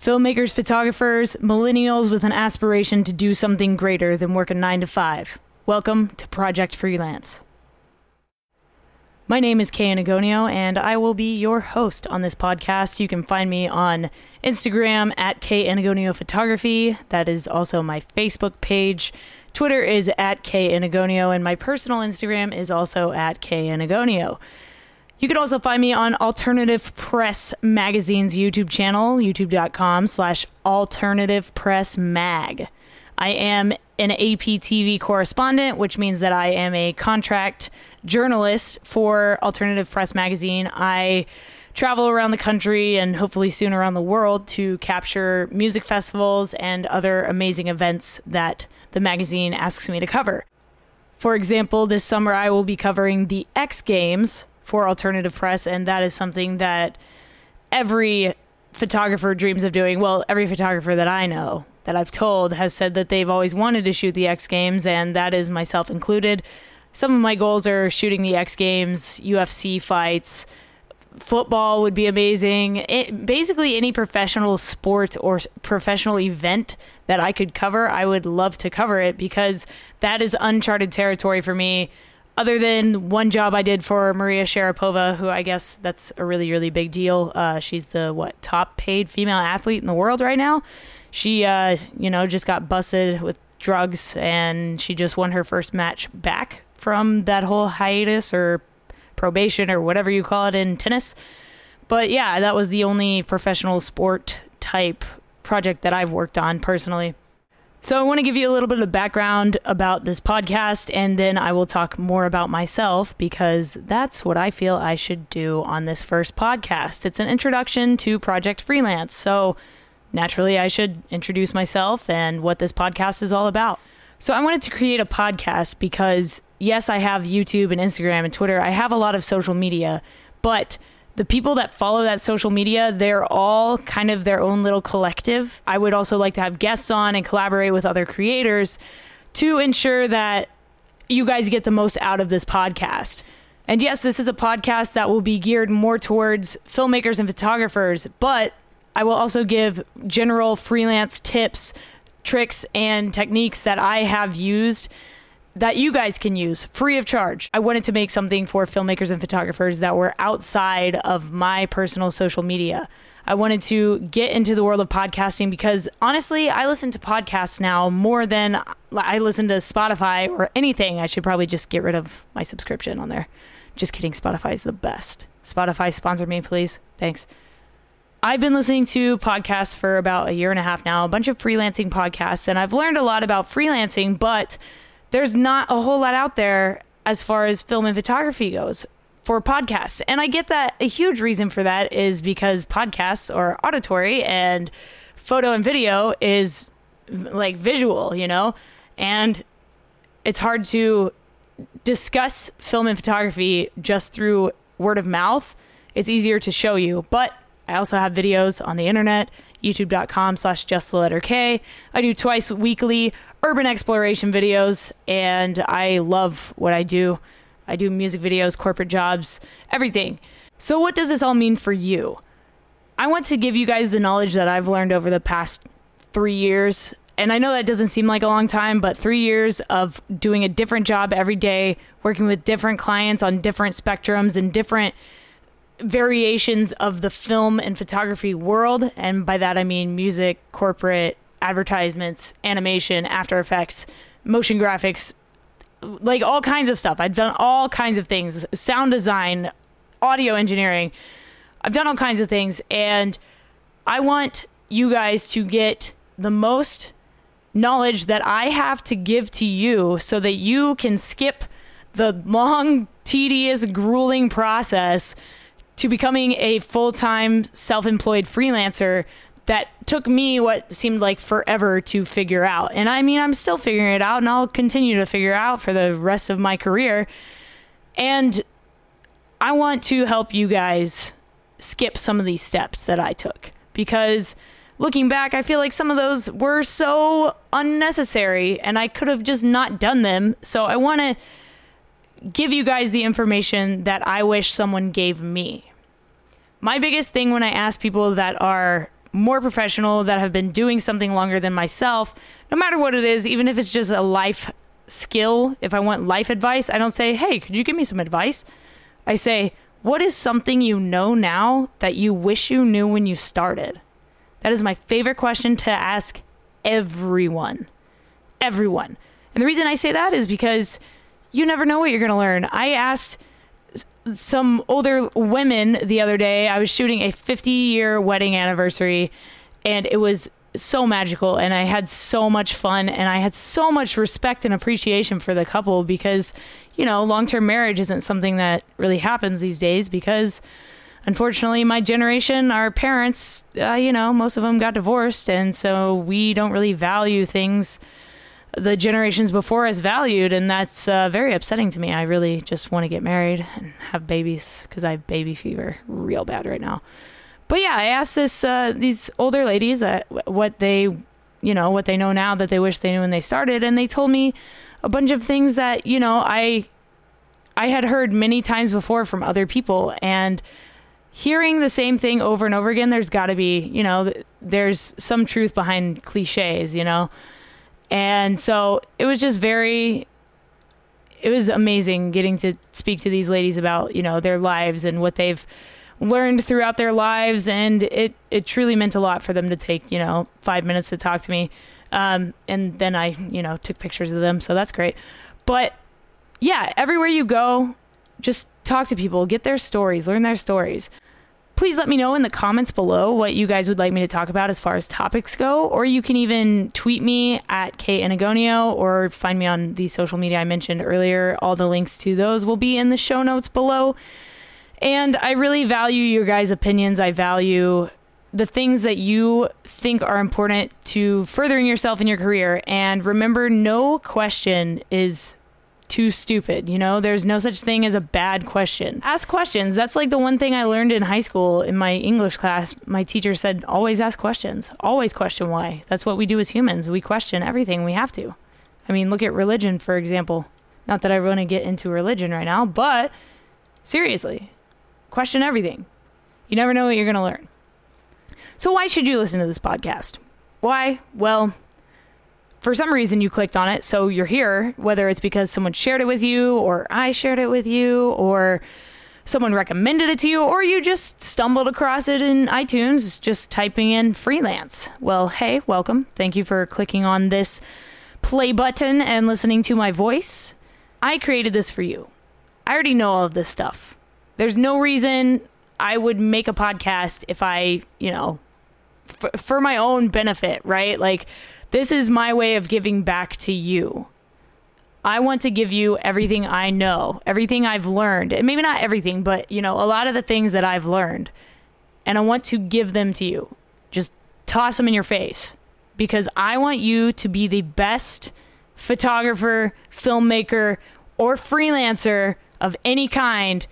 Filmmakers, photographers, millennials with an aspiration to do something greater than work a nine to five. Welcome to Project Freelance. My name is Kay Anagonio, and I will be your host on this podcast. You can find me on Instagram at Kay Anagonio Photography. That is also my Facebook page. Twitter is at Kay Anagonio, and my personal Instagram is also at Kay Anagonio. You can also find me on Alternative Press Magazine's YouTube channel, youtube.com slash alternative press mag. I am an APTV correspondent, which means that I am a contract journalist for Alternative Press Magazine. I travel around the country and hopefully soon around the world to capture music festivals and other amazing events that the magazine asks me to cover. For example, this summer I will be covering the X Games for Alternative Press, and that is something that every photographer dreams of doing. Well, every photographer that I know that I've told has said that they've always wanted to shoot the X Games, and that is myself included. Some of my goals are shooting the X Games, UFC fights, football would be amazing. It, basically, any professional sport or professional event that I could cover, I would love to cover it because that is uncharted territory for me. Other than one job I did for Maria Sharapova, who I guess that's a really, really big deal. Uh, she's the what top paid female athlete in the world right now she, uh, you know, just got busted with drugs and she just won her first match back from that whole hiatus or probation or whatever you call it in tennis. But yeah, that was the only professional sport type project that I've worked on personally. So I want to give you a little bit of background about this podcast and then I will talk more about myself because that's what I feel I should do on this first podcast. It's an introduction to Project Freelance. So naturally, I should introduce myself and what this podcast is all about. So, I wanted to create a podcast because, yes, I have YouTube and Instagram and Twitter. I have a lot of social media, but the people that follow that social media, they're all kind of their own little collective. I would also like to have guests on and collaborate with other creators to ensure that you guys get the most out of this podcast. And yes, this is a podcast that will be geared more towards filmmakers and photographers, but I will also give general freelance tips, tricks, and techniques that I have used that you guys can use free of charge. I wanted to make something for filmmakers and photographers that were outside of my personal social media. I wanted to get into the world of podcasting because honestly, I listen to podcasts now more than I listen to Spotify or anything. I should probably just get rid of my subscription on there. Just kidding, Spotify is the best. Spotify sponsor me, please. Thanks. I've been listening to podcasts for about a year and a half now, a bunch of freelancing podcasts, and I've learned a lot about freelancing, but there's not a whole lot out there as far as film and photography goes for podcasts. And I get that a huge reason for that is because podcasts are auditory and photo and video is like visual, you know? And it's hard to discuss film and photography just through word of mouth. It's easier to show you, but I also have videos on the internet, youtube.com slash just the letter K. I do twice weekly urban exploration videos, and I love what I do. I do music videos, corporate jobs, everything. So, what does this all mean for you? I want to give you guys the knowledge that I've learned over the past three years. And I know that doesn't seem like a long time, but three years of doing a different job every day, working with different clients on different spectrums and different variations of the film and photography world. And by that, I mean music, corporate, advertisements, animation, After Effects, motion graphics, like all kinds of stuff. I've done all kinds of things sound design, audio engineering. I've done all kinds of things. And I want you guys to get the most knowledge that I have to give to you so that you can skip the long, tedious, grueling process to becoming a full time self employed freelancer that took me what seemed like forever to figure out. And I mean, I'm still figuring it out and I'll continue to figure out for the rest of my career. And I want to help you guys skip some of these steps that I took because looking back, I feel like some of those were so unnecessary and I could have just not done them. So I want to give you guys the information that I wish someone gave me my biggest thing when I ask people that are more professional that have been doing something longer than myself, no matter what it is, even if it's just a life skill, if I want life advice, I don't say, hey, could you give me some advice? I say, what is something you know now that you wish you knew when you started? That is my favorite question to ask everyone. Everyone. And the reason I say that is because you never know what you're going to learn. I asked some older women the other day. I was shooting a 50 year wedding anniversary, and it was so magical. And I had so much fun, and I had so much respect and appreciation for the couple because, you know, long term marriage isn't something that really happens these days because. Unfortunately, my generation, our parents, uh, you know, most of them got divorced, and so we don't really value things the generations before us valued, and that's uh, very upsetting to me. I really just want to get married and have babies because I have baby fever real bad right now. But yeah, I asked this uh, these older ladies uh, what they, you know, what they know now that they wish they knew when they started, and they told me a bunch of things that you know I I had heard many times before from other people, and hearing the same thing over and over again, there's got to be, you know, there's some truth behind cliches, you know. And so it was just very it was amazing getting to speak to these ladies about, you know, their lives and what they've learned throughout their lives and it it truly meant a lot for them to take, you know, 5 minutes to talk to me. Um, and then I, you know, took pictures of them, so that's great. But yeah, everywhere you go, just talk to people, get their stories, learn their stories please let me know in the comments below what you guys would like me to talk about as far as topics go. Or you can even tweet me at Kay Anagonio or find me on the social media I mentioned earlier. All the links to those will be in the show notes below. And I really value your guys' opinions. I value the things that you think are important to furthering yourself in your career. And remember, no question is too stupid. You know, there's no such thing as a bad question. Ask questions. That's like the one thing I learned in high school in my English class. My teacher said, always ask questions, always question why. That's what we do as humans. We question everything. We have to. I mean, look at religion, for example. Not that I want to get into religion right now, but seriously, question everything. You never know what you're going to learn. So, why should you listen to this podcast? Why? Well, for some reason you clicked on it, so you're here, whether it's because someone shared it with you, or I shared it with you, or someone recommended it to you, or you just stumbled across it in iTunes just typing in freelance. Well, hey, welcome. Thank you for clicking on this play button and listening to my voice. I created this for you. I already know all of this stuff. There's no reason I would make a podcast if I, you know, f- for my own benefit, right? Like, this is my way of giving back to you. I want to give you everything I know, everything I've learned. And maybe not everything, but you know, a lot of the things that I've learned. And I want to give them to you. Just toss them in your face because I want you to be the best photographer, filmmaker, or freelancer of any kind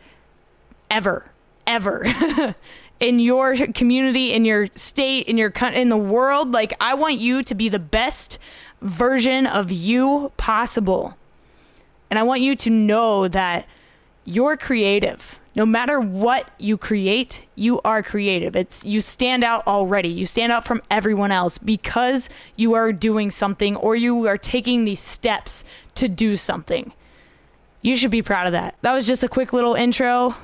ever, ever. in your community, in your state, in your in the world. Like I want you to be the best version of you possible. And I want you to know that you're creative. No matter what you create, you are creative. It's you stand out already. You stand out from everyone else because you are doing something or you are taking these steps to do something. You should be proud of that. That was just a quick little intro.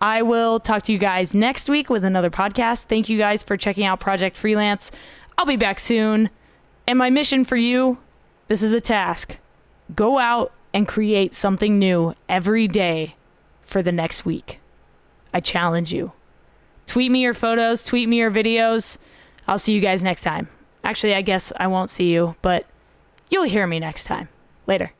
I will talk to you guys next week with another podcast. Thank you guys for checking out Project Freelance. I'll be back soon. And my mission for you this is a task go out and create something new every day for the next week. I challenge you. Tweet me your photos, tweet me your videos. I'll see you guys next time. Actually, I guess I won't see you, but you'll hear me next time. Later.